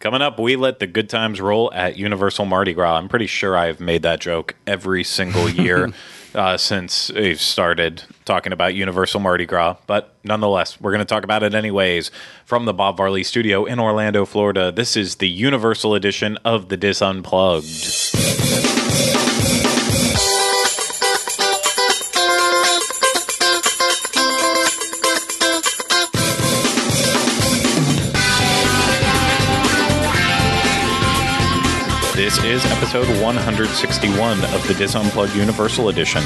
Coming up, we let the good times roll at Universal Mardi Gras. I'm pretty sure I've made that joke every single year uh, since we've started talking about Universal Mardi Gras. But nonetheless, we're going to talk about it anyways. From the Bob Varley Studio in Orlando, Florida, this is the Universal edition of the Dis Is episode 161 of the Dis Unplugged Universal Edition.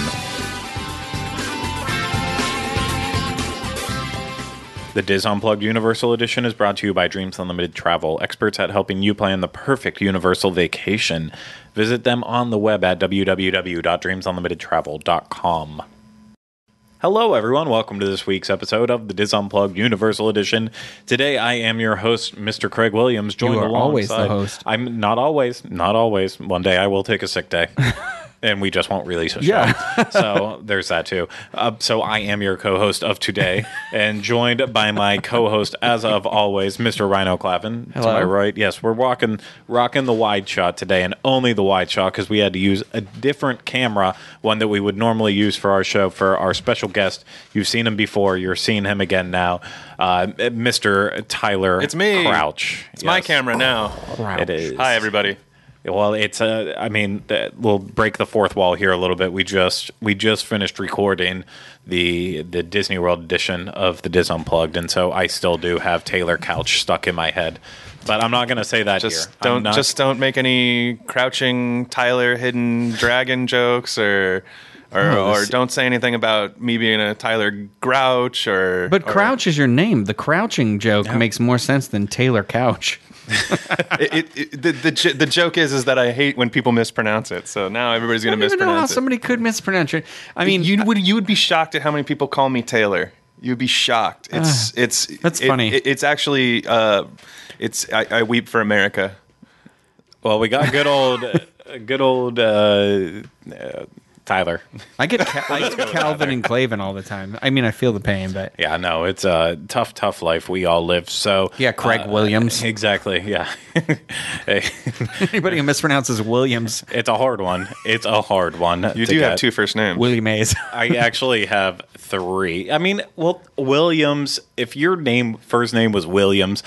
The Dis Unplugged Universal Edition is brought to you by Dreams Unlimited Travel, experts at helping you plan the perfect universal vacation. Visit them on the web at www.dreamsunlimitedtravel.com. Hello, everyone. Welcome to this week's episode of the Dis Unplugged Universal Edition. Today, I am your host, Mr. Craig Williams. Joined You are always the alongside- host. I'm not always, not always. One day, I will take a sick day. And we just won't release a show. Yeah. so there's that too. Uh, so I am your co-host of today, and joined by my co-host, as of always, Mr. Rhino Clavin. To Hello. my right, yes, we're walking, rocking the wide shot today, and only the wide shot because we had to use a different camera, one that we would normally use for our show for our special guest. You've seen him before. You're seeing him again now, uh, Mr. Tyler. It's me. Crouch. It's my camera now. It is. Hi, everybody. Well, it's a. I mean, we'll break the fourth wall here a little bit. We just we just finished recording the the Disney World edition of the Dis Unplugged, and so I still do have Taylor Couch stuck in my head. But I'm not going to say that Just here. Don't not- just don't make any crouching Tyler hidden dragon jokes or or, Oh, or don't say anything about me being a Tyler Grouch or But or- Crouch is your name. The crouching joke makes more sense than Taylor Couch. It, it, it, the, the the joke is is that I hate when people mispronounce it. So now everybody's I going don't to even know how mispronounce it. somebody could mispronounce it. I mean, you would you would be shocked at how many people call me Taylor. You'd be shocked. It's it's Ah, That's it- funny. it- it's actually uh, it's I, I weep for America. Well, we got good old, uh, good old uh, uh, Tyler. I get, Ca- I get Calvin and Clavin all the time. I mean, I feel the pain, but Yeah, no, it's a tough, tough life we all live. So yeah, Craig uh, Williams. Exactly. Yeah. Hey, Anybody who mispronounces Williams, it's a hard one. It's a hard one. You to do have get. two first names. Willie Mays. I actually have three. I mean, well, Williams. If your name first name was Williams,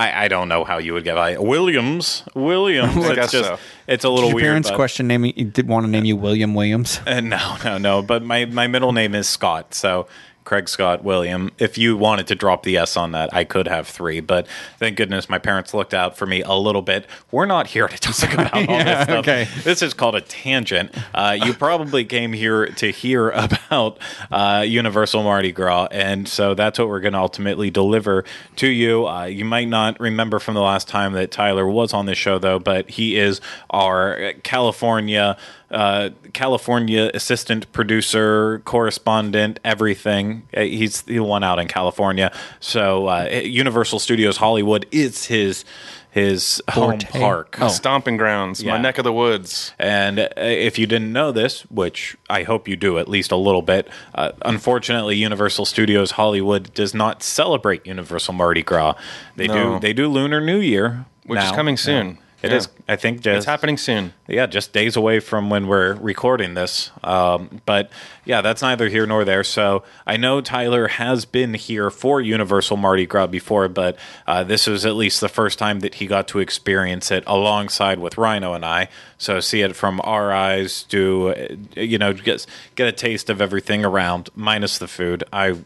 I, I don't know how you would get by Williams. Williams. I it's guess just so. it's a little Did your weird. parents but- question name you did want to name you William Williams? Uh, no, no, no. But my my middle name is Scott, so. Craig Scott William. If you wanted to drop the S on that, I could have three, but thank goodness my parents looked out for me a little bit. We're not here to talk about all Yeah, this stuff. okay. This is called a tangent. Uh, you probably came here to hear about uh, Universal Mardi Gras, and so that's what we're going to ultimately deliver to you. Uh, you might not remember from the last time that Tyler was on this show, though, but he is our California. Uh, California assistant producer, correspondent, everything. Uh, He's the one out in California. So uh, Universal Studios Hollywood is his his home park. Oh. Stomping grounds, Yeah. my neck of the woods. And uh, if you didn't know this, which I hope you do at least a little bit, uh, unfortunately, Universal Studios Hollywood does not celebrate Universal Mardi Gras. They No. do. They do Lunar New Year, Which is coming soon. It Yeah. is. I think just It's happening soon. yeah, just days away from when we're recording this. Um, but yeah, that's neither here nor there. So I know Tyler has been here for Universal Mardi Gras before, but uh, this was at least the first time that he got to experience it alongside with Rhino and I. So see it from our eyes, do uh, you know get get a taste of everything around, minus the food. I,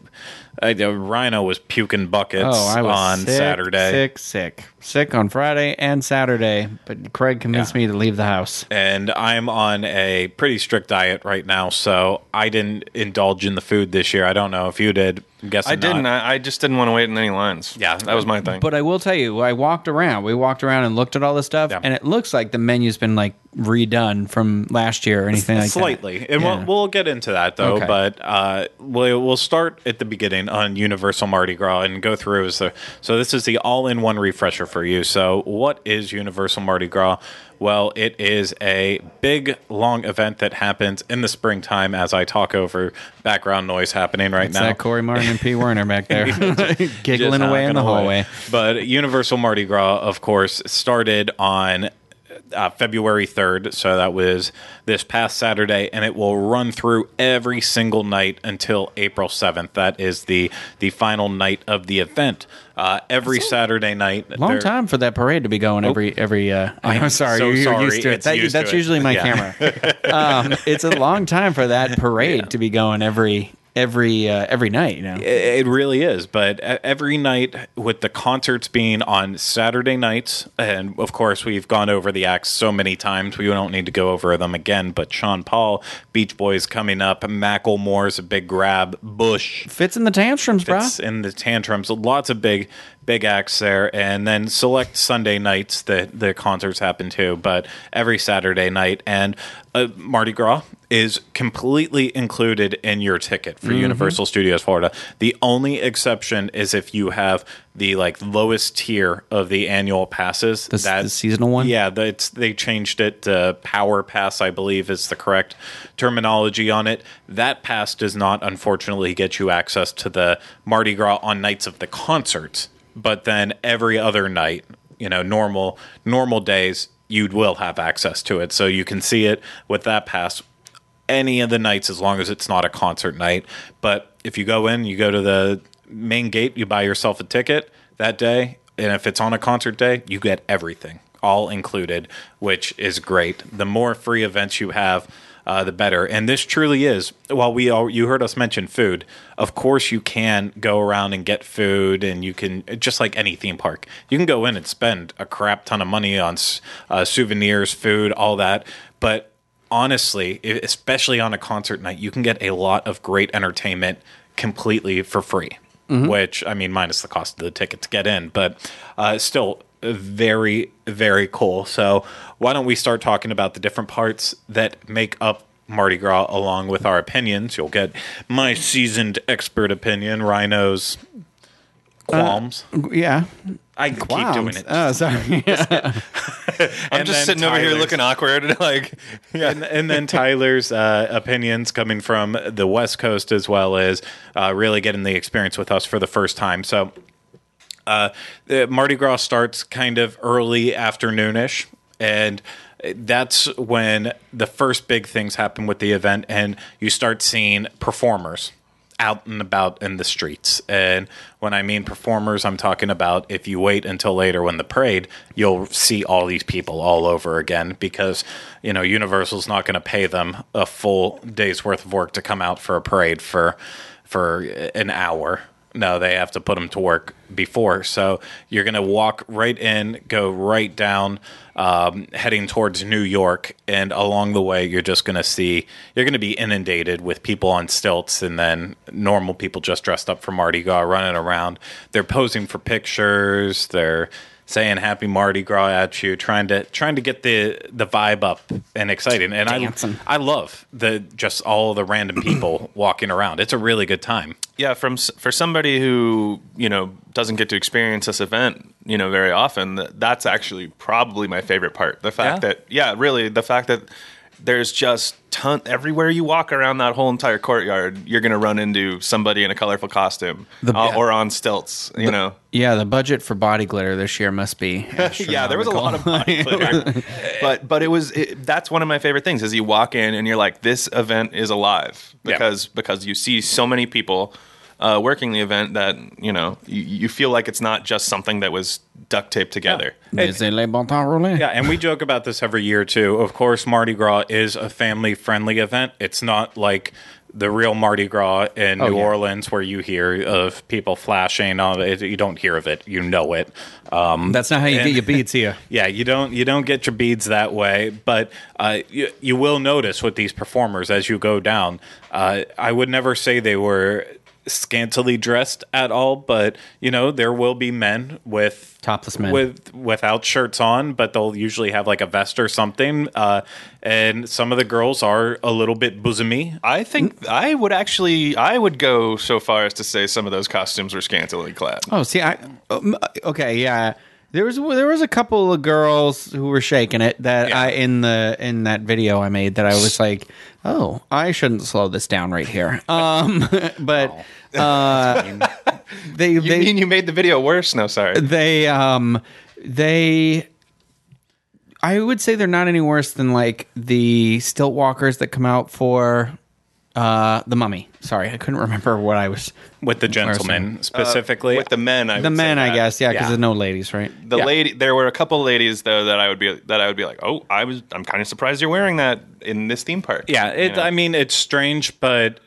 I Rhino was puking buckets Oh, I was on sick, Saturday. Sick, sick, sick on Friday and Saturday. But Craig convinced me to leave the house. and I'm on a pretty strict diet right now, so I didn't indulge in the food this year. I don't know if you did. I'm guessing I didn't. not. I, I just didn't want to wait in any lines. Yeah. that was my thing. But I will tell you, I walked around. We walked around and looked at all this stuff, Yeah. and it looks like the menu's been like redone from last year or anything like Slightly, that. Slightly, and Yeah. we'll, we'll get into that though. Okay. But uh, we'll we'll start at the beginning on Universal Mardi Gras and go through. As the, so this is the all-in-one refresher for you. So what is Universal Mardi Gras? Well, it is a big, long event that happens in the springtime as I talk over background noise happening right It's now. that Corey Martin and P. Werner back there, giggling away in the hallway. But Universal Mardi Gras, of course, started on uh, February 3rd. So that was this past Saturday, and it will run through every single night until April 7th. That is the, the final night of the event. Uh, every Saturday night. Long there- time for that parade to be going every every. Uh, I'm sorry, so you're, you're sorry. used to it. It's That- used that's to it. usually my Yeah. camera. um, it's a long time for that parade to be going every every uh, every night. You know, It really is, but every night with the concerts being on Saturday nights, and of course we've gone over the acts so many times, we don't need to go over them again. But Sean Paul, Beach Boys coming up, Macklemore's a big grab, Bush Fitz and the Tantrums, bro. Fitz and the Tantrums, lots of big big acts there, and then select Sunday nights the the concerts happen too. But every Saturday night and uh, Mardi Gras is completely included in your ticket Mm-hmm. for Universal Studios Florida. The only exception is if you have the like lowest tier of the annual passes. The s- the seasonal one? yeah. The, it's they changed it to Power Pass, I believe, is the correct terminology on it. That pass does not, unfortunately, get you access to the Mardi Gras on nights of the concerts. But then every other night, you know, normal normal days, you will have access to it, so you can see it with that pass any of the nights as long as it's not a concert night. But if you go in, you go to the main gate, you buy yourself a ticket that day, and if it's on a concert day, you get everything all included, which is great. The more free events you have, uh, the better. And this truly is. While we all, you heard us mention food, of course you can go around and get food, and you can just like any theme park, you can go in and spend a crap ton of money on uh, souvenirs, food, all that. But honestly, especially on a concert night, you can get a lot of great entertainment completely for free. Which I mean, minus the cost of the ticket to get in, but uh, still very, very cool. So why don't we start talking about the different parts that make up Mardi Gras, along with our opinions? You'll get my seasoned expert opinion, Rhino's qualms. yeah, I keep Qualms. doing it. Oh, sorry. I'm just then sitting over here looking awkward. Like, yeah. and, and then Tyler's uh, opinions coming from the West Coast as well as uh, really getting the experience with us for the first time. So, uh, the Mardi Gras starts kind of early afternoonish, and that's when the first big things happen with the event, and you start seeing performers out and about in the streets. And when I mean performers, I'm talking about if you wait until later when the parade, you'll see all these people all over again because, you know, Universal's not going to pay them a full day's worth of work to come out for a parade for for an hour. No, they have to put them to work before. So you're going to walk right in, go right down, um, heading towards New York, and along the way, you're just going to see you're going to be inundated with people on stilts, and then normal people just dressed up for Mardi Gras running around. They're posing for pictures. They're saying "Happy Mardi Gras" at you, trying to trying to get the the vibe up and exciting. And I Dancing. I love the just all the random people walking around. It's a really good time. yeah, from for somebody who you know doesn't get to experience this event, you know, very often, th- that's actually probably my favorite part. The fact Yeah? that, yeah, really, the fact that there's just ton everywhere you walk around that whole entire courtyard, you're gonna run into somebody in a colorful costume uh, or on stilts. You know, yeah, the budget for body glitter this year must be. yeah, there was a lot of body glitter, but but it was it, that's one of my favorite things is you walk in and you're like, this event is alive Yeah. because because you see so many people uh, working the event that you know you, you feel like it's not just something that was duct taped together. Is it les bon temps roulés? Yeah, and we joke about this every year too. Of course, Mardi Gras is a family friendly event. It's not like the real Mardi Gras in New yeah. Orleans where you hear of people flashing. On it. You don't hear of it. You know it. Um, That's not how you And- get your beads here. yeah, you don't you don't get your beads that way, but uh, you, you will notice with these performers as you go down. Uh, I would never say they were scantily dressed at all, but you know there will be men with Topless men. with without shirts on, but they'll usually have like a vest or something. Uh, and some of the girls are a little bit bosomy. I think I would actually I would go so far as to say some of those costumes were scantily clad. Oh, see, I um, okay, yeah. There was there was a couple of girls who were shaking it that Yeah. I in the in that video I made that I was like, oh, I shouldn't slow this down right here. Um, but uh, they You they mean you made the video worse? No, sorry. they um they I would say they're not any worse than like the stilt walkers that come out for uh the mummy. Sorry, I couldn't remember what I was with the gentlemen specifically. With the men, I the would say men, I that. guess, yeah, because Yeah. there's no ladies, right? The Yeah. lady, there were a couple ladies though that I would be that I would be like, oh, I was, I'm kind of surprised you're wearing that in this theme park. Yeah, it, You know? I mean, it's strange, but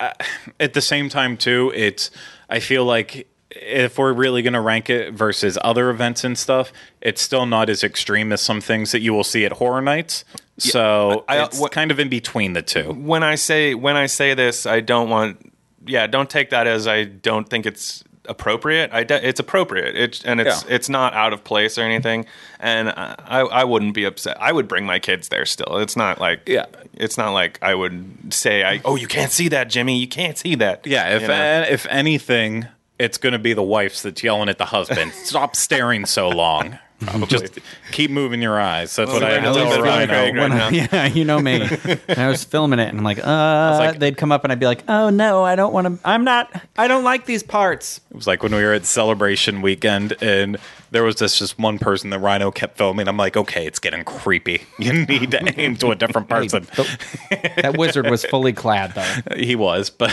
uh, at the same time, too, it's. I feel like if we're really going to rank it versus other events and stuff, it's still not as extreme as some things that you will see at Horror Nights. So I- I- it's what- kind of in between the two. when I say when I say this, I don't want. Yeah, don't take that as I don't think it's appropriate. I de- it's appropriate. It's and it's Yeah. it's not out of place or anything. And I I wouldn't be upset. I would bring my kids there still. It's not like Yeah. It's not like I would say I oh you can't see that Jimmy. You can't see that. Yeah, if You know? if anything, it's going to be the wives that's yelling at the husband. Stop staring so long. Just keep moving your eyes. That's what I had to I tell was feeling Rhino. Craig right When I- now. yeah, you know me. And I was filming it, and I'm like, uh, like- they'd come up, and I'd be like, oh no, I don't want to. I'm not. I don't like these parts. It was like when we were at celebration weekend and there was this just one person that Rhino kept filming. I'm like, okay, it's getting creepy. You need to aim to a different person. that wizard was fully clad, though. he was, but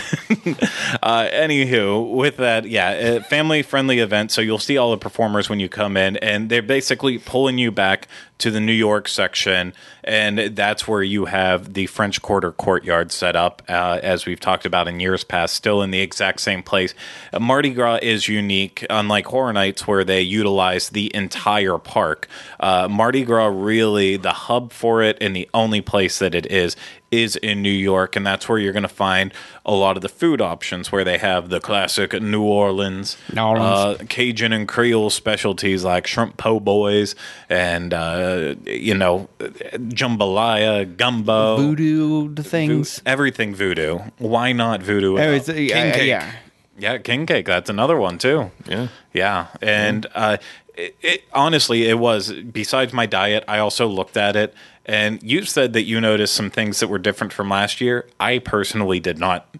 uh, anywho, with that, yeah, family friendly event. So you'll see all the performers when you come in, and they're basically pulling you back to the New York section, and that's where you have the French Quarter courtyard set up, uh, as we've talked about in years past, still in the exact same place. Uh, Mardi Gras is unique, unlike Horror Nights, where they utilize the entire park. Uh, Mardi Gras really the hub for it, and the only place that it is is in New York, and that's where you're going to find a lot of the food options, where they have the classic New Orleans, New Orleans. Uh, Cajun and Creole specialties like shrimp po' boys and uh, you know jambalaya, gumbo, Voodoo things. everything voodoo. Why not voodoo? Oh, at it's, all? yeah, cake. yeah. Yeah, king cake. That's another one too. Yeah. yeah, and uh, it, it, honestly, it was. Besides my diet, I also looked at it, and you said that you noticed some things that were different from last year. I personally did not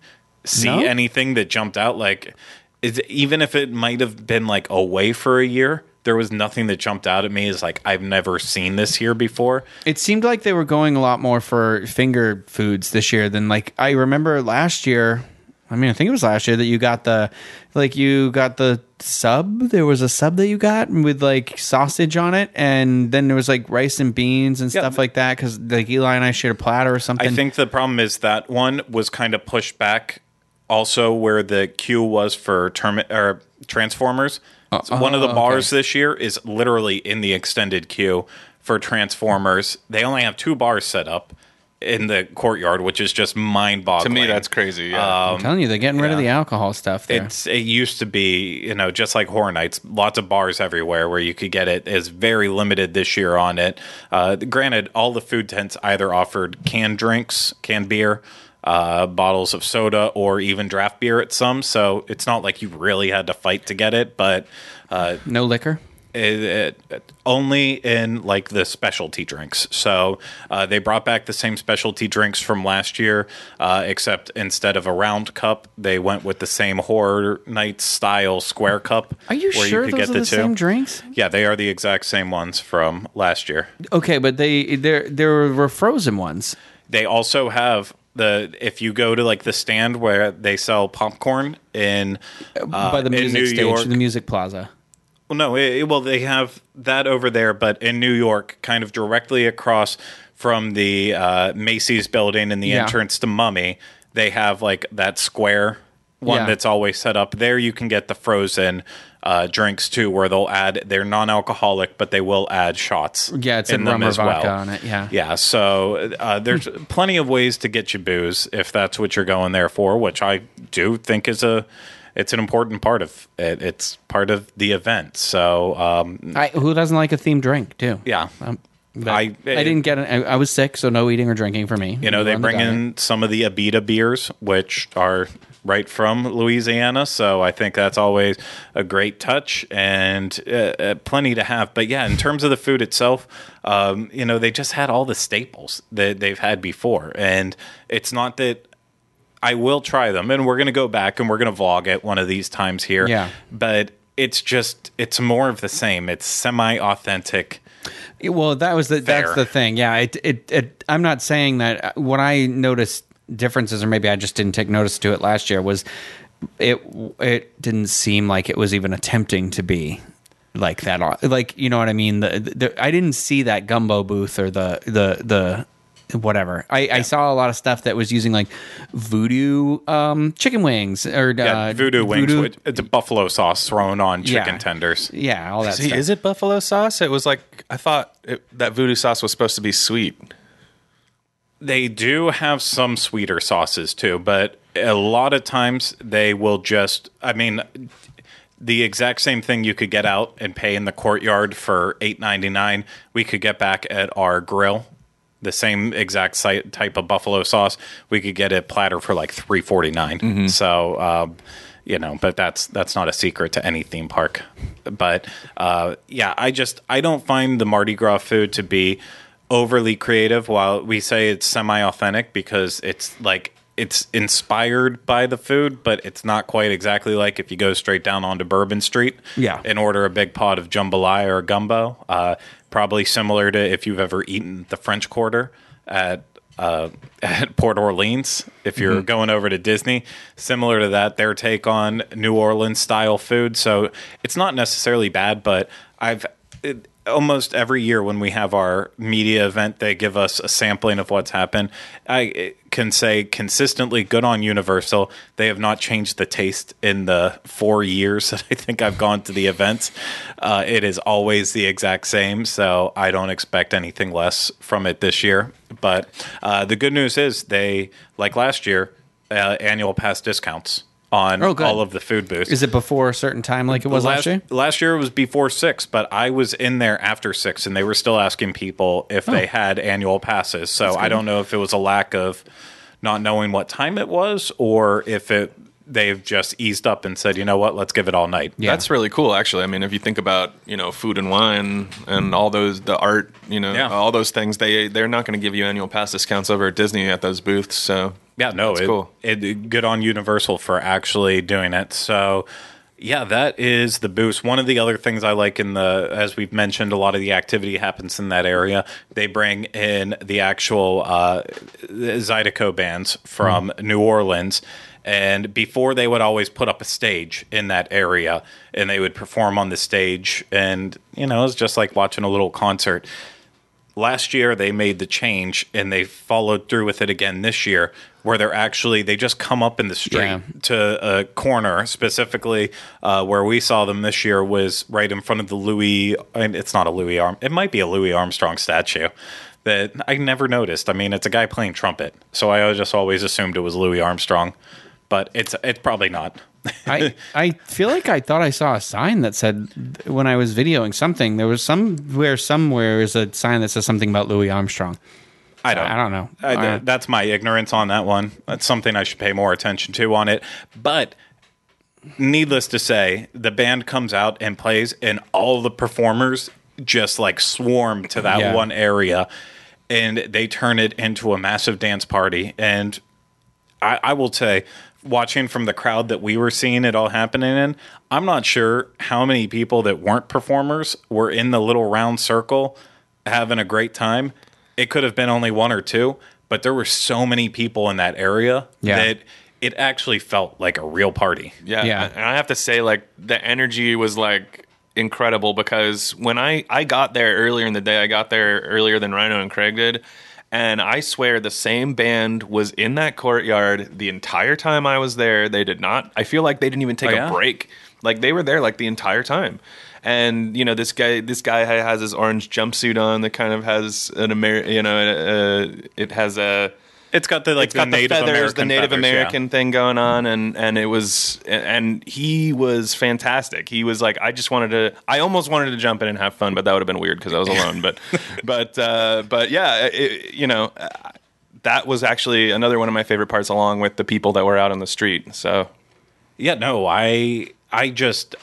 see No? anything that jumped out. Like, is, even if it might have been like away for a year, there was nothing that jumped out at me as like I've never seen this here before. It seemed like they were going a lot more for finger foods this year than like I remember last year. I mean, I think it was last year that you got the like you got the sub. There was a sub that you got with like sausage on it, and then there was like rice and beans and Yeah. stuff like that. Because like Eli and I shared a platter or something. I think the problem is that one was kind of pushed back. Also, where the queue was for term or Transformers. Oh, so one of the oh, bars this year is literally in the extended queue for Transformers. They only have two bars set up in the courtyard, which is just mind-boggling. To me, that's crazy. Yeah. I'm telling you, they're getting rid of the alcohol stuff there. It's it used to be, you know, just like Horror Nights, lots of bars everywhere where you could get it. Is very limited this year on it. Uh, granted, all the food tents either offered canned drinks, canned beer, uh, bottles of soda, or even draft beer at some. So it's not like you really had to fight to get it, but uh, no liquor. It, it, only in like the specialty drinks. So uh, they brought back the same specialty drinks from last year, uh, except instead of a round cup, they went with the same horror night style square cup. Are you sure could those get are the the two. same drinks? Yeah, they are the exact same ones from last year. Okay, but they there there were frozen ones. They also have the if you go to like the stand where they sell popcorn in uh, by the in music stage, York. the music plaza. Well, no, it, well, they have that over there, but in New York, kind of directly across from the uh, Macy's building and the Yeah. entrance to Mummy, they have like that square one Yeah. that's always set up. There, you can get the frozen uh, drinks too, where they'll add. They're non-alcoholic, but they will add shots. Yeah, it's in them as well. on it. Yeah. Yeah, so uh, there's plenty of ways to get you booze if that's what you're going there for, which I do think is a it's an important part of it. It's part of the event. So um, I, who doesn't like a themed drink too? yeah, Um, I- I, didn't get it. I, I was sick, so no eating or drinking for me. You know, they on the bring in some of the Abita beers, which are right from Louisiana. So I think that's always a great touch and uh, uh, plenty to have. But yeah, in terms of the food itself, um, you know, they just had all the staples that they've had before. And it's not that I will try them, and we're going to go back and we're going to vlog it one of these times here. Yeah. But it's just, it's more of the same. It's semi authentic. Well, that was the Fair. that's the thing. Yeah, it, it it I'm not saying that uh, what I noticed differences, or maybe I just didn't take notice to it last year. Was it it didn't seem like it was even attempting to be like that. Like you know what I mean? The, the I didn't see that gumbo booth or the the the whatever. I, I saw a lot of stuff that was using like voodoo um, chicken wings or Yeah, uh, voodoo wings. With, it's a buffalo sauce thrown on chicken Yeah. tenders. Yeah, all that See, stuff. is it buffalo sauce? It was like I thought it, that voodoo sauce was supposed to be sweet. They do have some sweeter sauces too, but a lot of times they will just, I mean, the exact same thing you could get out and pay in the courtyard for eight ninety nine. We could get back at our grill, the same exact site, type of buffalo sauce. We could get a platter for like three So, um, you know, but that's that's not a secret to any theme park. But uh, yeah, I just I don't find the Mardi Gras food to be overly creative. While we say it's semi authentic because it's like it's inspired by the food, but it's not quite exactly like if you go straight down onto Bourbon Street Yeah. and order a big pot of jambalaya or gumbo. Uh, probably similar to if you've ever eaten the French Quarter at uh, at Port Orleans. If you're going over to Disney, similar to that, their take on New Orleans style food. So it's not necessarily bad, but I've it, almost every year when we have our media event, they give us a sampling of what's happened. I can say consistently good on Universal. They have not changed the taste in the four years that I think I've gone to the events. Uh, it is always the exact same, so I don't expect anything less from it this year. But uh, the good news is they, like last year, uh, annual pass discounts on Oh, all of the food booths. Is it before a certain time like it was last, year? Last year it was before six, but I was in there after six, and they were still asking people if Oh. they had annual passes. So I don't know if it was a lack of not knowing what time it was, or if it they've just eased up and said, you know what, let's give it all night. Yeah. That's really cool, actually. I mean, if you think about you know food and wine and all those the art, you know, Yeah. all those things, they they're not going to give you annual pass discounts over at Disney at those booths. So Yeah, no, That's it, cool. it good on Universal for actually doing it. So, yeah, that is the boost. One of the other things I like in the, as we've mentioned, a lot of the activity happens in that area. They bring in the actual uh, Zydeco bands from New Orleans. And before they would always put up a stage in that area and they would perform on the stage. And, you know, it was just like watching a little concert last year they made the change and they followed through with it again this year where they're actually they just come up in the street Yeah. to a corner specifically uh, where we saw them this year was right in front of the louis and it's not a louis arm it might be a louis armstrong statue that i never noticed. I mean it's a guy playing trumpet. So i just always assumed it was louis armstrong but it's it's probably not I I feel like I thought I saw a sign that said when I was videoing something there was somewhere somewhere is a sign that says something about Louis Armstrong. I don't. I don't know. I, Uh, that's my ignorance on that one. That's something I should pay more attention to on it. But needless to say, the band comes out and plays, and all the performers just like swarm to that Yeah. one area, and they turn it into a massive dance party. And I, I will say, watching from the crowd that we were seeing it all happening in, I'm not sure how many people that weren't performers were in the little round circle having a great time. It could have been only one or two, but there were so many people in that area Yeah. that it actually felt like a real party. Yeah, Yeah. And I have to say, like the energy was like incredible because when I I got there earlier in the day, I got there earlier than Rhino and Craig did, and I swear the same band was in that courtyard the entire time I was there. They did not. I feel like they didn't even take Oh, yeah? a break. Like they were there like the entire time. And you know this guy. This guy has his orange jumpsuit on that kind of has an Amer. You know, uh, it has a It's got the like it's got the the, Native feathers, American the Native feathers, yeah. Thing going on, and and it was, and he was fantastic. He was like, I just wanted to, I almost wanted to jump in and have fun, but that would have been weird because I was alone. But, but, uh, but yeah, it, you know, uh, that was actually another one of my favorite parts, along with the people that were out on the street. So Yeah, no, I I just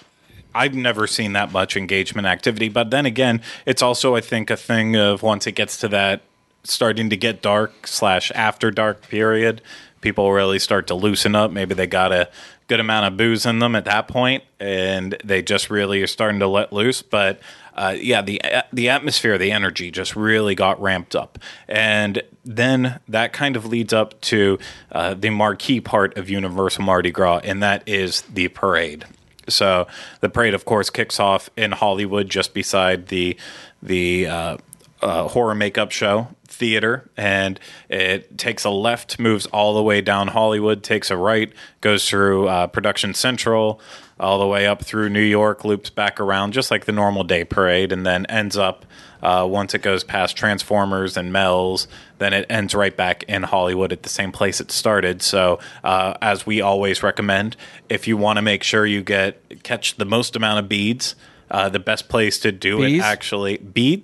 I've never seen that much engagement activity. But then again, it's also I think a thing of once it gets to that starting to get dark slash after dark period, people really start to loosen up. Maybe they got a good amount of booze in them at that point, and they just really are starting to let loose. But uh, yeah, the the atmosphere, the energy just really got ramped up, and then that kind of leads up to uh, the marquee part of Universal Mardi Gras, and that is the parade. So the parade, of course, kicks off in Hollywood, just beside the the uh, uh, horror makeup show theater, and it takes a left, moves all the way down Hollywood, takes a right, goes through uh, Production Central, all the way up through New York, loops back around, just like the normal day parade, and then ends up. Uh, once it goes past Transformers and Mel's, then it ends right back in Hollywood at the same place it started. So, uh, as we always recommend, if you want to make sure you get catch the most amount of beads, uh, the best place to do Bees? it actually bead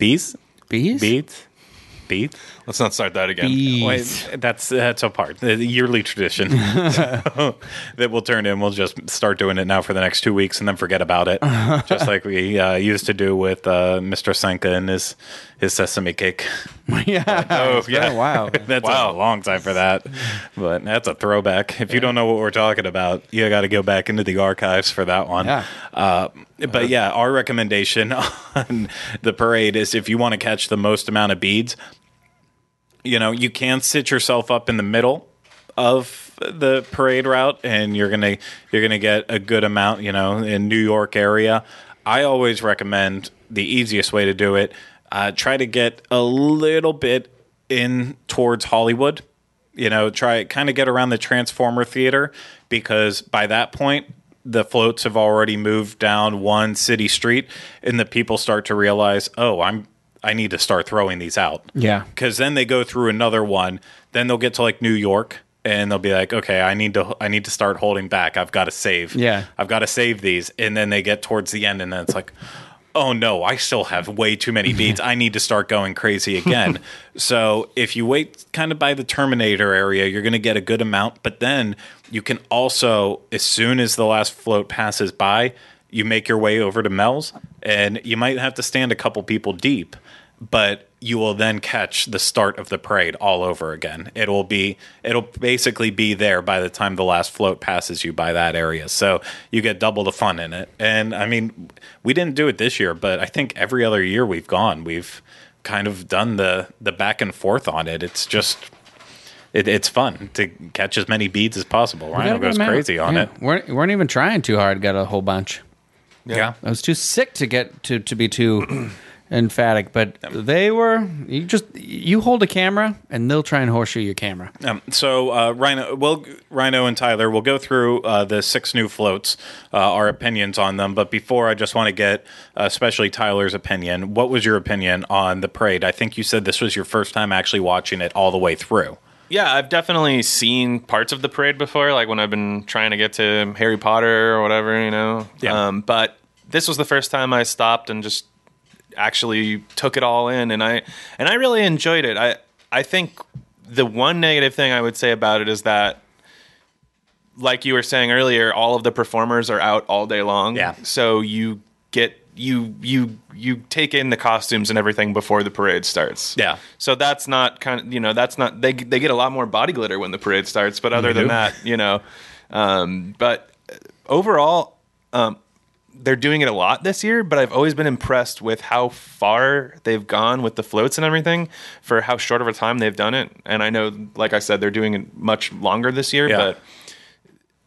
bees Bees? beads beads. Let's not start that again. Bees. Wait, that's that's a part, the yearly tradition that we'll turn in. We'll just start doing it now for the next two weeks and then forget about it, just like we uh, used to do with uh, Mr. Senka and his his sesame cake. yeah. Oh, yeah. Wow. That's Wow. a long time for that, but that's a throwback. If you don't know what we're talking about, you got to go back into the archives for that one. Yeah. Uh, but yeah, our recommendation on the parade is if you want to catch the most amount of beads, you know, you can sit yourself up in the middle of the parade route and you're going to you're going to get a good amount, you know, in New York area. I always recommend the easiest way to do it, uh, try to get a little bit in towards Hollywood. You know, try kind of get around the Transformer Theater because by that point the floats have already moved down one city street and the people start to realize, "Oh, I'm I need to start throwing these out." Yeah. because then they go through another one. Then they'll get to like New York, and they'll be like, "Okay, I need to, I need to start holding back. I've got to save. Yeah. I've got to save these." And then they get towards the end, and then it's like, "Oh no, I still have way too many beats. I need to start going crazy again." so if you wait, kind of by the Terminator area, you're going to get a good amount. But then you can also, as soon as the last float passes by, you make your way over to Mel's, and you might have to stand a couple people deep but you will then catch the start of the parade all over again. It'll be it'll basically be there by the time the last float passes you by that area. So you get double the fun in it. And I mean, we didn't do it this year, but I think every other year we've gone, we've kind of done the the back and forth on it. It's just it, it's fun to catch as many beads as possible. Rhino goes crazy on Yeah. it. Weren't, weren't even trying too hard. Got a whole bunch. Yeah. I was too sick to get to to be too emphatic, but they were. You just you hold a camera and they'll try and horseshoe your camera. Um, so uh, Rhino, well, Rhino and Tyler, we'll go through uh, the six new floats, uh, our opinions on them. But before, I just want to get, uh, especially Tyler's opinion. What was your opinion on the parade? I think you said this was your first time actually watching it all the way through. Yeah, I've definitely seen parts of the parade before, like when I've been trying to get to Harry Potter or whatever, you know. Yeah. Um, but this was the first time I stopped and just actually took it all in, and I and I really enjoyed it. I I think the one negative thing I would say about it is that, like you were saying earlier, all of the performers are out all day long. Yeah. So you get you you you take in the costumes and everything before the parade starts. Yeah. So that's not kind of you know that's not they they get a lot more body glitter when the parade starts, but other than that, you know, um, but overall, um, they're doing it a lot this year. But I've always been impressed with how far they've gone with the floats and everything for how short of a time they've done it. And I know, like I said, they're doing it much longer this year, Yeah. but.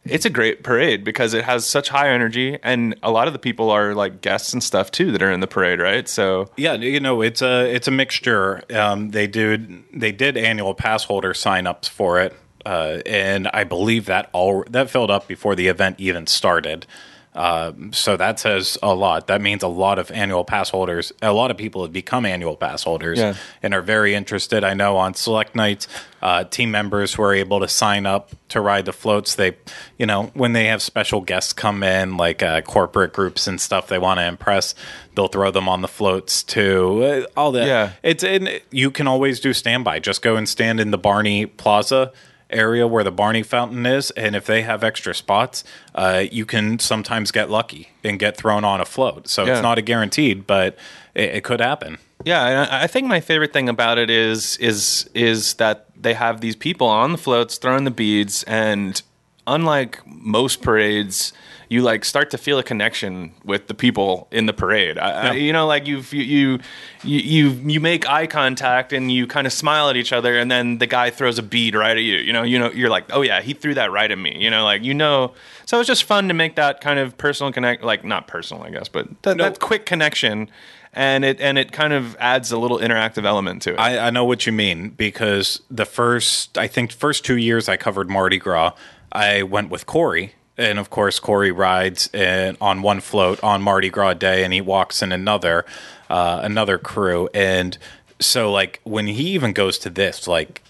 It's a great parade because it has such high energy, and a lot of the people are like guests and stuff too that are in the parade, right? So Yeah, you know, it's a it's a mixture. Um, they did they did annual pass holder signups for it, uh, and I believe that all that filled up before the event even started. Uh, so that says a lot. That means a lot of annual pass holders, a lot of people have become annual pass holders Yeah. and are very interested. I know on select nights, uh, team members who are able to sign up to ride the floats, they, you know, when they have special guests come in, like uh, corporate groups and stuff, they want to impress, they'll throw them on the floats too. Uh, all that. Yeah. It's and you can always do standby. Just go and stand in the Barney Plaza area where the Barney fountain is, and if they have extra spots, uh, you can sometimes get lucky and get thrown on a float. So Yeah. it's not a guaranteed, but it, it could happen. Yeah, I I think my favorite thing about it is is is that they have these people on the floats throwing the beads, and unlike most parades, you like start to feel a connection with the people in the parade. I, I, you know, like you've, you you you you make eye contact and you kind of smile at each other, and then the guy throws a bead right at you. You know, you know, you're like, oh yeah, he threw that right at me. You know, like you know. So it's just fun to make that kind of personal connect, like not personal, I guess, but that, No. that quick connection and it and it kind of adds a little interactive element to it. I, I know what you mean because the first, I think, first two years I covered Mardi Gras, I went with Corey. And of course, Corey rides in, on one float on Mardi Gras day, and he walks in another, uh, another crew. And so, like, when he even goes to this, like,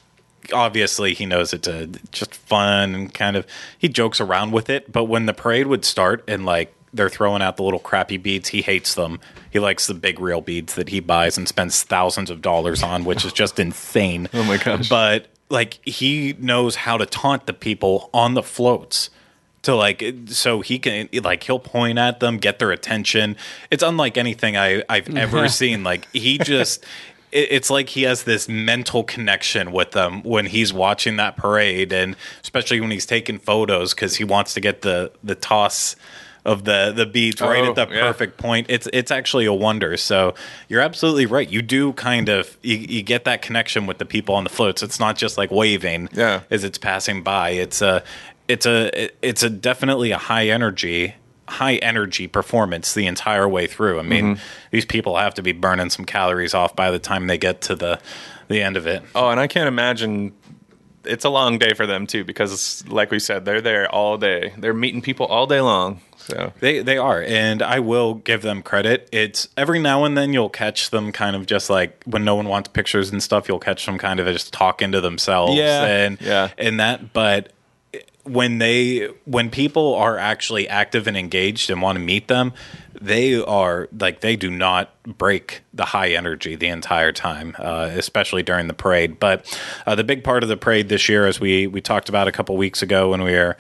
obviously he knows it's a just fun and kind of he jokes around with it. But when the parade would start and like they're throwing out the little crappy beads, he hates them. He likes the big real beads that he buys and spends thousands of dollars on, which is just insane. Oh my gosh. But like he knows how to taunt the people on the floats to like so he can like he'll point at them get their attention it's unlike anything I, i've ever seen like he just it's like he has this mental connection with them when he's watching that parade and especially when he's taking photos because he wants to get the the toss of the the beads right Oh, at the yeah. perfect point it's it's actually a wonder so you're absolutely right you do kind of you, you get that connection with the people on the floats it's not just like waving Yeah. as it's passing by. It's a it's a it's a definitely a high energy high energy performance the entire way through. I mean, mm-hmm. these people have to be burning some calories off by the time they get to the the end of it. oh, and I can't imagine it's a long day for them too because like we said, they're there all day. They're meeting people all day long. So They they are, and I will give them credit. It's every now and then you'll catch them kind of just like when no one wants pictures and stuff. You'll catch them kind of just talking to themselves, Yeah. and Yeah. and that. But when they when people are actually active and engaged and want to meet them, they are like they do not break the high energy the entire time, uh, especially during the parade. But uh, the big part of the parade this year, as we we talked about a couple weeks ago when we were.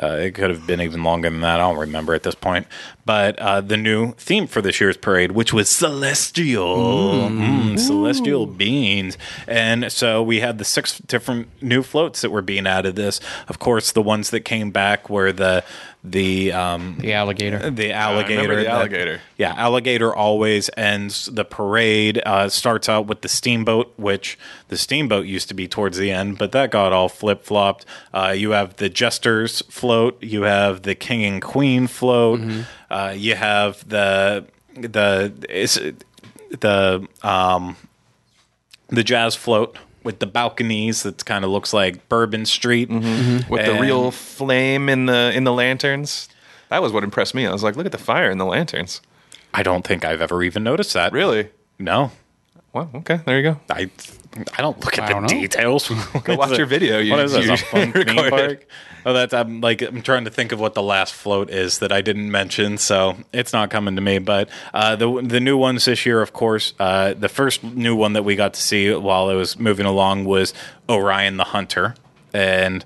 Uh, it could have been even longer than that. I don't remember at this point. But uh, the new theme for this year's parade, which was celestial, Mm, celestial beings, and so we had the six different new floats that were being added. This, of course, the ones that came back were the the um, The alligator. the alligator. remember the that- alligator. yeah, alligator always ends the parade. Uh, starts out with the steamboat, which the steamboat used to be towards the end, but that got all flip flopped. Uh, you have the jesters float. You have the king and queen float. Uh, you have the the is the um the jazz float with the balconies that kind of looks like Bourbon Street with the real flame in the in the lanterns. That was what impressed me. I was like, look at the fire in the lanterns. I don't think I've ever even noticed that. Really? No. Well, okay, there you go. I I don't look at I the details. Go watch your video. You, what is this? you A fun theme recorded. park? Oh, that's I'm like I'm trying to think of what the last float is that I didn't mention, so it's not coming to me. But uh, the the new ones this year, of course, uh, the first new one that we got to see while I was moving along was Orion the Hunter, and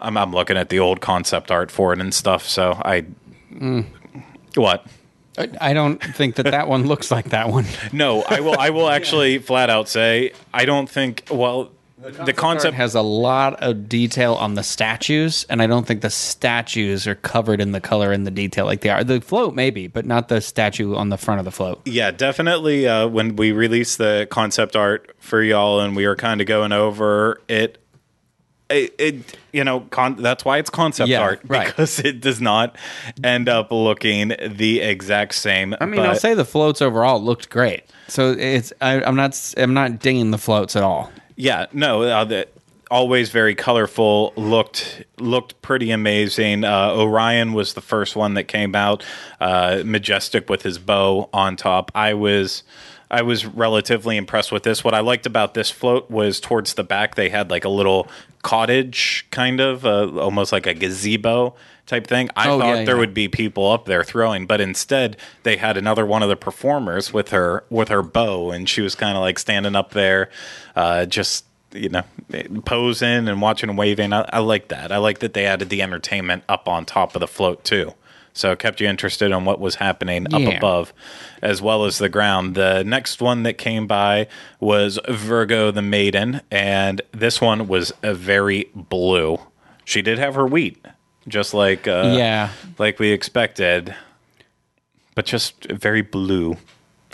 I'm I'm looking at the old concept art for it and stuff. So I what. I, I don't think that that one looks like that one. No, I will. I will actually flat out say I don't think. Well, the concept It has a lot of detail on the statues, and I don't think the statues are covered in the color and the detail like they are. The float maybe, but not the statue on the front of the float. Yeah, definitely. Uh, when we released the concept art for y'all, and we were kind of going over it, it, it you know, con- that's why it's concept Yeah, art right. because it does not end up looking the exact same. I mean, I'll say the floats overall looked great. So it's I, I'm not I'm not dinging the floats at all. Yeah, no, uh, always very colorful. looked looked pretty amazing. Uh, Orion was the first one that came out, uh, majestic with his bow on top. I was. I was relatively impressed with this. What I liked about this float was towards the back they had like a little cottage kind of, uh, almost like a gazebo type thing. I Oh, thought yeah, there yeah. would be people up there throwing, but instead they had another one of the performers with her with her bow, and she was kind of like standing up there, uh, just you know posing and watching and waving. I, I like that. I like that they added the entertainment up on top of the float too. So it kept you interested in what was happening up Yeah. above as well as the ground. The next one that came by was Virgo the Maiden, and this one was a very blue. She did have her wheat, just like uh, Yeah. like we expected, but just very blue,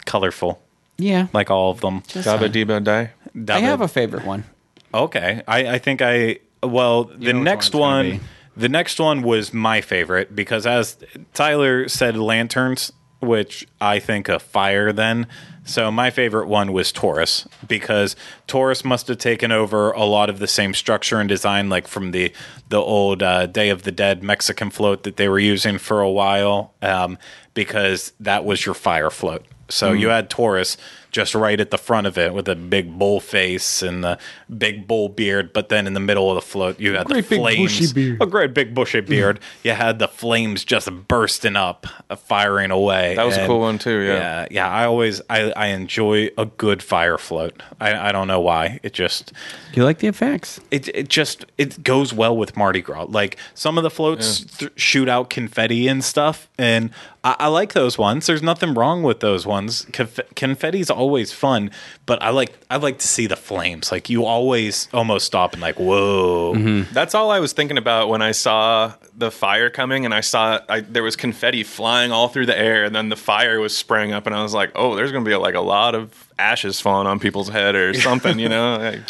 colorful, Yeah. like all of them. Dabba Deba Die. I have a favorite one. Okay, I, I think I well the next one it's one gonna the next one was my favorite because as Tyler said lanterns which I think a fire then so my favorite one was Taurus because Taurus must have taken over a lot of the same structure and design like from the the old uh, Day of the Dead Mexican float that they were using for a while um, because that was your fire float so Hmm. you had Taurus just right at the front of it with a big bull face and the big bull beard, but then in the middle of the float you had Great the big flames. bushy beard. A great big bushy beard. you had the flames just bursting up, uh, firing away. That was a cool one too, yeah. yeah, yeah. I always I, I enjoy a good fire float. I, I don't know why. It just Do you like the effects? it it just it goes well with Mardi Gras. Like some of the floats th- shoot out confetti and stuff, and I, I like those ones. There's nothing wrong with those ones. Conf- confetti's always fun, but I like I like to see the flames. Like you always almost stop and like whoa. That's all I was thinking about when I saw the fire coming, and I saw I, there was confetti flying all through the air, and then the fire was spraying up, and I was like, "Oh, there's going to be like a lot of ashes falling on people's head or something," you know? Like,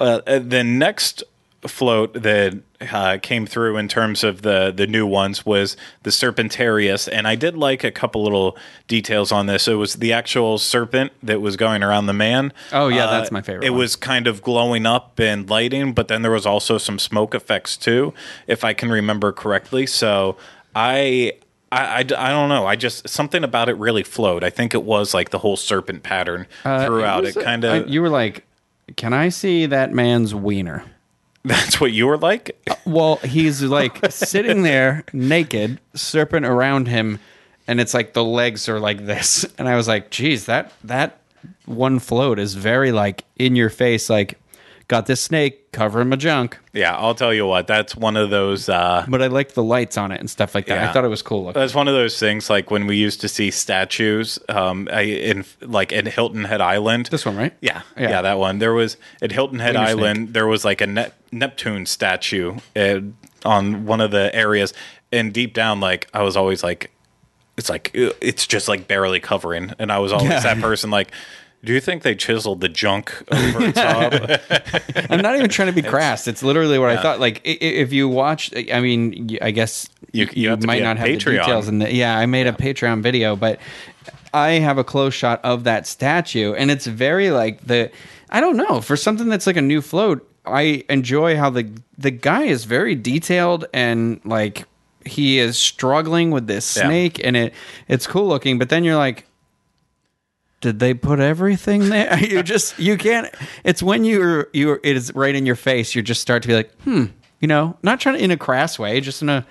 Uh, uh, the next float that uh, came through in terms of the the new ones was the Serpentarius, and I did like a couple little details on this. It was the actual serpent that was going around the man. Oh, yeah, Uh, that's my favorite It one. was kind of glowing up and lighting, but then there was also some smoke effects too, if I can remember correctly. So I I I don't know. I just something about it really flowed. I think it was like the whole serpent pattern Uh, throughout. It, a- kind of You were like, "Can I see that man's wiener?" That's what you were like. Well, he's like sitting there naked, serpent around him, and it's like the legs are like this. And I was like, geez, that that one float is very like in your face, like got this snake covering my junk. Yeah, I'll tell you what. That's one of those. Uh, But I liked the lights on it and stuff like that. Yeah. I thought it was cool looking. that's one of those things like when we used to see statues, um, I- in like in Hilton Head Island. This one, right? Yeah, Yeah. yeah, that one. There was at Hilton Head Island. There was like a Nep- Neptune statue uh, on one of the areas, and deep down, like I was always like, it's like it's just like barely covering, and I was always Yeah. that person like. Do you think they chiseled the junk over top? I'm not even trying to be crass. It's literally what I thought. Like if you watch, I mean, I guess You- you to might not have the details. In the, yeah, I made a Patreon video, but I have a close shot of that statue, and it's very like the. I don't know for something that's like a new float. I enjoy how the the guy is very detailed and like he is struggling with this Yeah. snake, and it it's cool looking. But then you're like, did they put everything there? you just you can't. It's when you're you it is right in your face. You just start to be like, hmm, you know, not trying to in a crass way, just in a.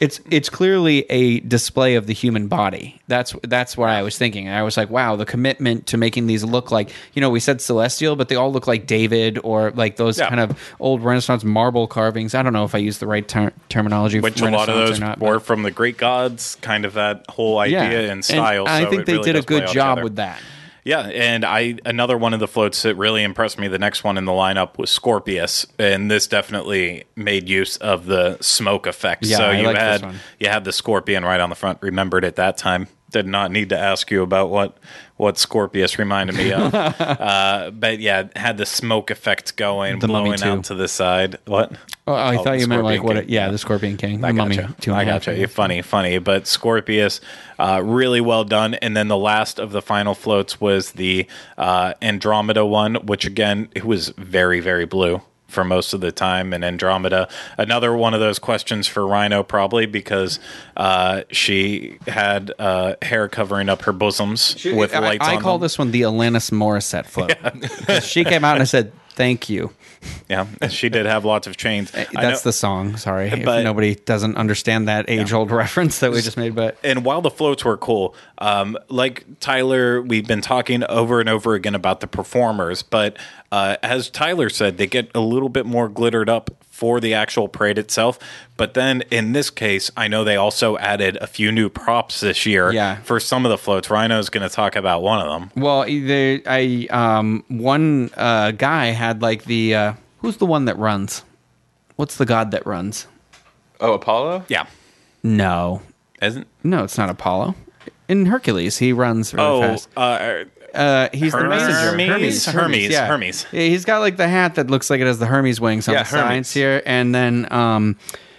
It's it's clearly a display of the human body. That's that's what I was thinking. I was like, wow, the commitment to making these look like you know we said celestial, but they all look like David or like those Yeah. kind of old Renaissance marble carvings. I don't know if I use the right ter- terminology. Which for a lot of those or not, were from the Greek gods, kind of that whole idea and style. I so think they really did a good job with that. Yeah, and I another one of the floats that really impressed me. The next one in the lineup was Scorpius, and this definitely made use of the smoke effect. Yeah, so I you had you had the scorpion right on the front. Remembered at that time. Did not need to ask you about what what Scorpius reminded me of. uh, but yeah, had the smoke effect going, The blowing out to the side. What? Oh, I Oh, thought the you meant like Scorpion what? It, yeah, the Scorpion King, the I Mummy. gotcha. two and a I gotcha. You're funny, funny. But Scorpius, uh, really well done. And then the last of the final floats was the uh, Andromeda one, which again, it was very, very blue. For most of the time. And Andromeda, another one of those questions for Rhino, probably because uh, she had uh, hair covering up her bosoms with I, lights I on call them. this one the Alanis Morissette float. she came out and I said, "Thank you." Yeah, she did have lots of chains. Know- That's the song. Sorry, if But- nobody doesn't understand that age-old reference that we just made. But and while the floats were cool, um, like Tyler, we've been talking over and over again about the performers, but uh, as Tyler said, they get a little bit more glittered up for the actual parade itself. But then in this case, I know they also added a few new props this year Yeah. for some of the floats. Rhino's going to talk about one of them. well, either I um one uh, guy had like the uh, who's the one that runs? What's the god that runs? Oh, Apollo. Yeah, No, isn't? no, it's not Apollo. In Hercules, he runs really Oh, fast. uh, Uh, he's the Hermes? messenger. Hermes? Hermes, yeah. Hermes. Yeah, he's got like the hat that looks like it has the Hermes wings on Yeah, the Hermes. sides here, and then um,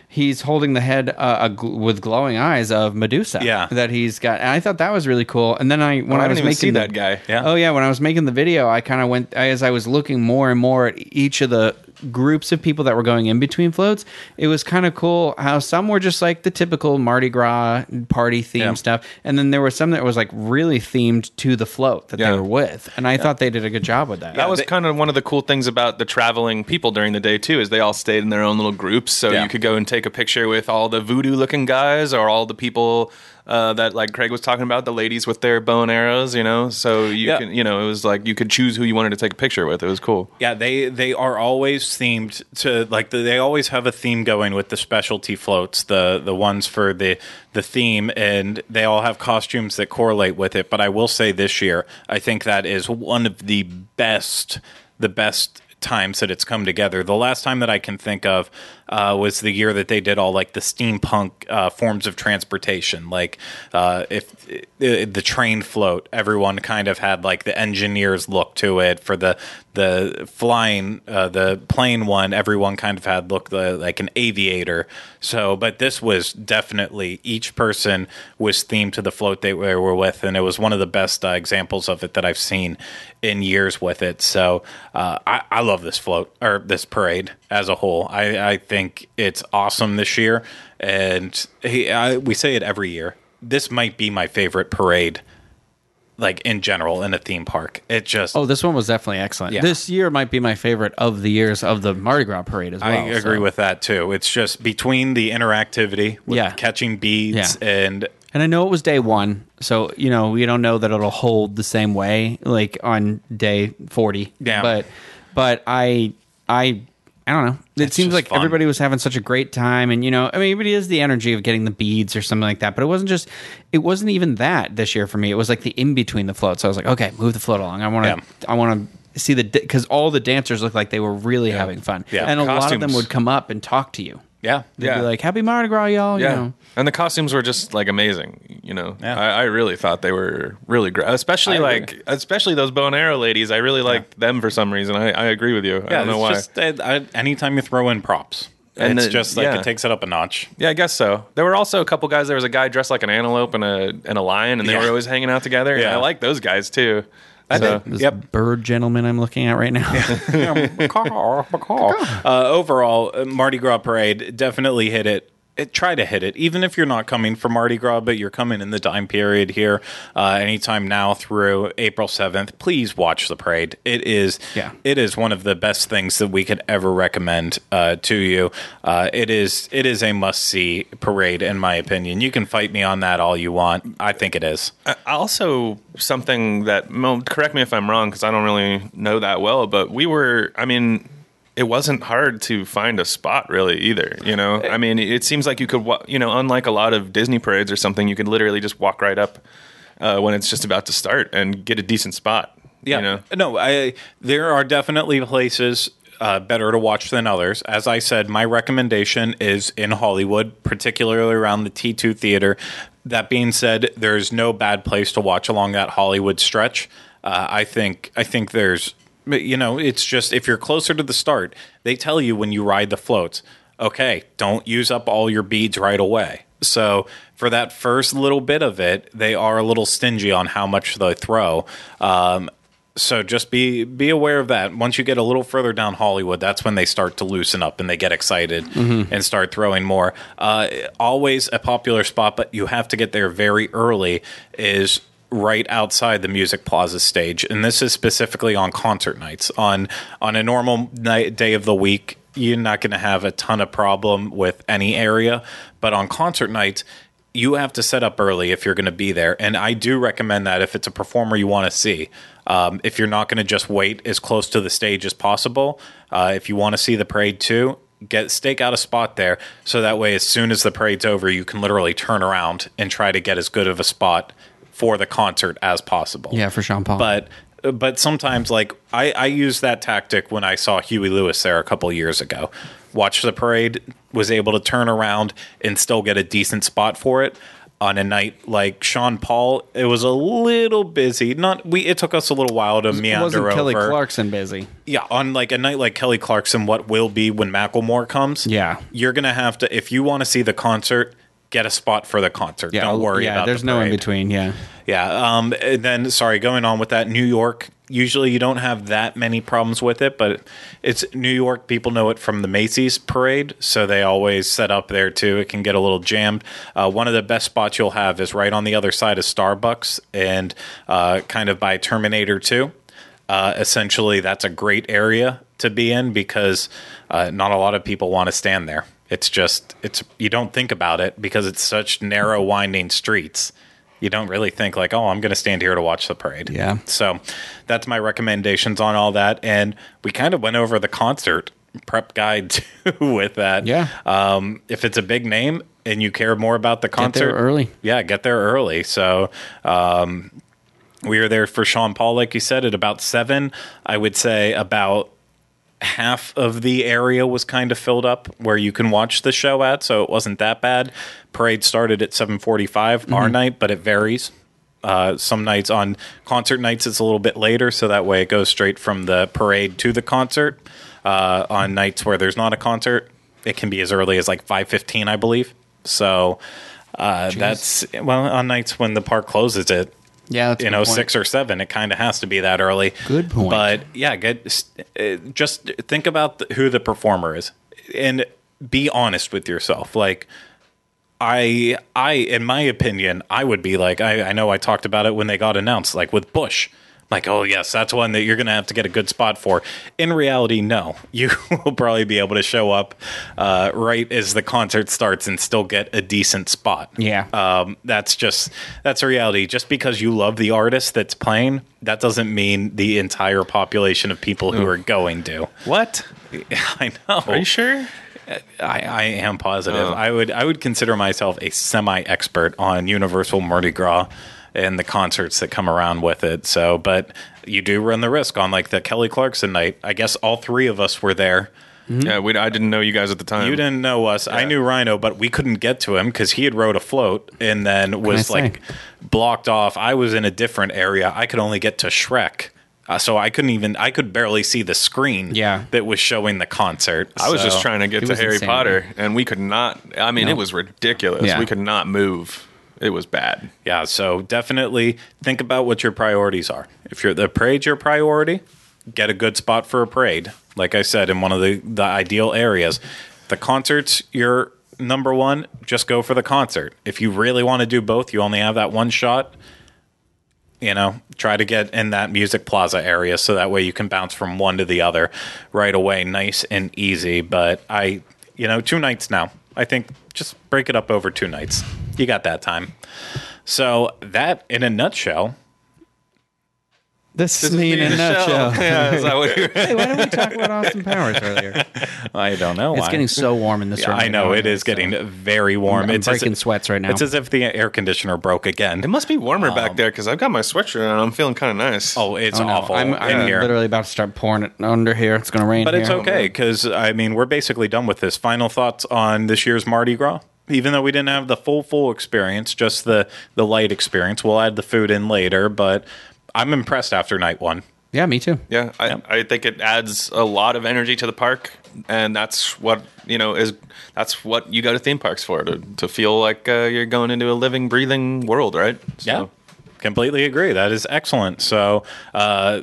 he's holding the head uh, gl- with glowing eyes of Medusa. Yeah. that he's got. And I thought that was really cool. And then I when Oh, I I, was making see the- that guy. Yeah. Oh yeah, when I was making the video, I kind of went as I was looking more and more at each of the groups of people that were going in between floats. It was kind of cool how some were just like the typical Mardi Gras party theme Yeah. stuff, and then there was some that was like really themed to the float that Yeah. they were with, and I thought they did a good job with that. That was they- kind of one of the cool things about the traveling people during the day too, is they all stayed in their own little groups, so Yeah. you could go and take a picture with all the voodoo-looking guys or all the people uh, that, like Craig was talking about, the ladies with their bow and arrows. You know, so you Yeah. can, you know, it was like you could choose who you wanted to take a picture with. It was cool. Yeah, they they are always themed to like the, they always have a theme going with the specialty floats, the the ones for the the theme, and they all have costumes that correlate with it. But I will say this year, I think that is one of the best the best times that it's come together. The last time that I can think of uh, was the year that they did all like the steampunk uh, forms of transportation, like uh, if the train float, everyone kind of had like the engineers look to it. For the the flying, uh, the plane one, everyone kind of had look uh, like an aviator. So, but this was definitely each person was themed to the float they were with, and it was one of the best uh, examples of it that I've seen in years with it. So, I, I love this float or this parade as a whole. I, I think it's awesome this year, and he, I, we say it every year. This might be my favorite parade, like in general, in a theme park. It just Oh, this one was definitely excellent. Yeah. This year might be my favorite of the years of the Mardi Gras parade as well. I agree so. with that too. It's just between the interactivity with Yeah. catching beads Yeah. and And I know it was day one, so you know we don't know that it'll hold the same way like on day forty. Yeah. But but I I I don't know. It It's seems like fun. everybody was having such a great time, and you know, I mean, it is the energy of getting the beads or something like that. But it wasn't just. It wasn't even that this year for me. It was like the in between the floats. So I was like, okay, move the float along. I want to. Yeah. I want to see the because all the dancers looked like they were really having fun, Yeah. and a lot of them would come up and talk to you. Yeah, They'd Yeah. be like, "Happy Mardi Gras, y'all!" Yeah, You know. and the costumes were just like amazing. You know, Yeah. I, I really thought they were really great. Especially I agree. like, especially those bow and arrow ladies. I really liked them for some reason. I, I agree with you. I Yeah, don't know it's why. just uh, I, anytime you throw in props, And it's the- just like yeah. it takes it up a notch. Yeah, I guess so. There were also a couple guys. There was a guy dressed like an antelope and a and a lion, and they Yeah. were always hanging out together. And Yeah. I like those guys too. So, This Yep. bird gentleman I'm looking at right now. uh, overall, uh, Mardi Gras parade definitely hit it. It, try to hit it, even if you're not coming for Mardi Gras, but you're coming in the time period here, uh, anytime now through April seventh. Please watch the parade. It is, Yeah. it is one of the best things that we could ever recommend uh, to you. Uh, it is, it is a must see parade, in my opinion. You can fight me on that all you want. I think it is. Uh, also something that Mo, correct me if I'm wrong because I don't really know that well, but we were. I mean, it wasn't hard to find a spot really either. You know, I mean, it seems like you could, wa- you know, unlike a lot of Disney parades or something, you could literally just walk right up uh, when it's just about to start and get a decent spot. Yeah, you know? no, I there are definitely places uh, better to watch than others. As I said, my recommendation is in Hollywood, particularly around the T two theater. That being said, there's no bad place to watch along that Hollywood stretch. Uh, I think I think there's you know it's just if you're closer to the start, they tell you when you ride the floats. Okay, don't use up all your beads right away. So for that first little bit of it, they are a little stingy on how much they throw. Um, so just be be aware of that. Once you get a little further down Hollywood, that's when they start to loosen up and they get excited and start throwing more. Uh, always a popular spot, but you have to get there very early. Is right outside the Music Plaza stage, and this is specifically on concert nights. On on a normal night day of the week, you're not going to have a ton of problem with any area, but on concert nights you have to set up early if you're going to be there. And I do recommend that if it's a performer you want to see. Um, if you're not going to just wait as close to the stage as possible, uh, if you want to see the parade too, get stake out a spot there so that way as soon as the parade's over, you can literally turn around and try to get as good of a spot for the concert as possible. Yeah, for Sean Paul. But but sometimes like I, I used that tactic when I saw Huey Lewis there a couple years ago. Watched the parade, was able to turn around and still get a decent spot for it. On a night like Sean Paul, it was a little busy. Not we. It took us a little while to meander wasn't over. Kelly Clarkson busy? Yeah, on like a night like Kelly Clarkson, what will be when Macklemore comes? Yeah. you're gonna have to if you want to see the concert, get a spot for the concert. Yeah, Don't worry about yeah, about. There's the no in between. Yeah, Yeah. Um, then, sorry, going on with that, New York. Usually, you don't have that many problems with it, but it's New York. People know it from the Macy's parade, so they always set up there too. It can get a little jammed. Uh, one of the best spots you'll have is right on the other side of Starbucks and uh, kind of by Terminator Two. Uh, essentially, that's a great area to be in because uh, not a lot of people want to stand there. It's just it's you don't think about it because it's such narrow, winding streets you don't really think like, oh, I'm going to stand here to watch the parade. Yeah. So that's my recommendations on all that, and we kind of went over the concert prep guide too with that. Yeah. Um, if it's a big name and you care more about the concert there early. yeah, get there early. So. Um, we were there for Sean Paul, like you said, at about seven. I would say about half of the area was kind of filled up where you can watch the show at, so it wasn't that bad. Parade started at seven forty-five our night, but it varies. Uh, some nights on concert nights it's a little bit later, so that way it goes straight from the parade to the concert. Uh, on nights where there's not a concert, it can be as early as like five fifteen, I believe. So uh, that's well on nights when the park closes at yeah. That's a you know point. six or seven it kind of has to be that early Good point. but yeah get uh, just think about the, who the performer is and be honest with yourself like i i in my opinion i would be like i, I know i talked about it when they got announced like with bush like oh yes that's one that you're gonna have to get a good spot for in reality no you will probably be able to show up uh, right as the concert starts and still get a decent spot Yeah. um, that's just that's a reality. Just because you love the artist that's playing, that doesn't mean the entire population of people who are going to. What? I know. Are you sure? I, I am positive. Oh. I would I would consider myself a semi expert on Universal Mardi Gras and the concerts that come around with it. So, but you do run the risk on like the Kelly Clarkson night. I guess all three of us were there. Yeah, we, I didn't know you guys at the time. You didn't know us. I knew Rhino, but we couldn't get to him because he had rode a float and then was say? like blocked off. I was in a different area. I could only get to Shrek. Uh, so I couldn't even. I could barely see the screen. Yeah. that was showing the concert. I was just trying to get It to Harry insane. Potter, and we could not. I mean, No. it was ridiculous. Yeah. We could not move. It was bad. Yeah, so definitely think about what your priorities are. If you're the parade's your priority, get a good spot for a parade. Like I said, in one of the, the ideal areas. The concert's your number one, just go for the concert. If you really want to do both, you only have that one shot. You know, try to get in that music plaza area so that way you can bounce from one to the other right away, nice and easy. But I, you know, two nights now. I think just break it up over two nights. You got that time. So that, in a nutshell, This, is me in a nutshell. yeah, is that what you were- hey, why didn't we talk about Austin Powers earlier? I don't know. It's why. getting so warm in this room. I know right it now, is so- getting very warm. I'm it's as breaking if- sweats right now. It's as if the air conditioner broke again. It must be warmer back um, there because I've got my sweatshirt on. I'm feeling kind of nice. oh, it's Oh, no. awful I'm, I'm here. literally about to start pouring it under here. It's going to rain But it's okay because I mean we're basically done with this. Final thoughts on this year's Mardi Gras. Even though we didn't have the full full experience, just the the light experience. We'll add the food in later, but I'm impressed after night one. Yeah, me too. Yeah, I, I think it adds a lot of energy to the park, and that's what you know is that's what you go to theme parks for to to feel like uh, you're going into a living, breathing world, right? So, Yeah, completely agree. That is excellent. So, uh,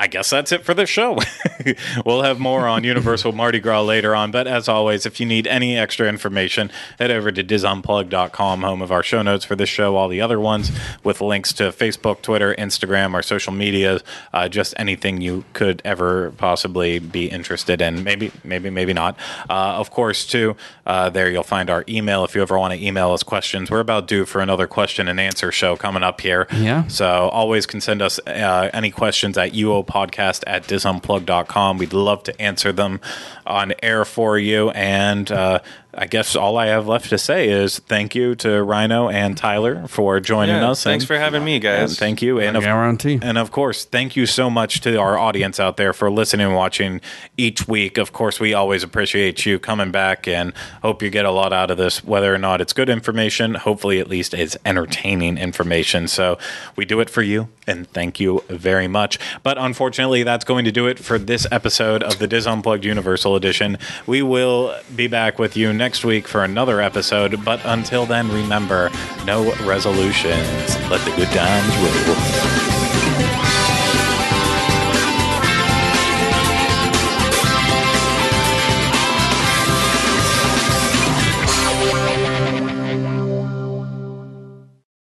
I guess that's it for this show. we'll have more on Universal Mardi Gras later on. But as always, if you need any extra information, head over to disunplug.com, home of our show notes for this show, all the other ones, with links to Facebook, Twitter, Instagram, our social media, uh, just anything you could ever possibly be interested in. Maybe, maybe, maybe not. Uh, of course, too, uh, there you'll find our email if you ever want to email us questions. We're about due for another question and answer show coming up here. Yeah. So always can send us uh, any questions at uopodcast at disunplug.com. We'd love to answer them on air for you. And uh, I guess all I have left to say is thank you to Rhino and Tyler for joining Yeah, us. thanks and- for having me, guys. and thank you. And of, Guarantee. and of course, thank you so much to our audience out there for listening and watching each week. Of course, we always appreciate you coming back and hope you get a lot out of this, whether or not it's good information. Hopefully, at least it's entertaining information. So we do it for you, and thank you very much. But unfortunately, that's going to do it for this episode of the DIS Unplugged Universal Edition. We will be back with you next week for another episode. But until then, remember no resolutions. Let the good times roll.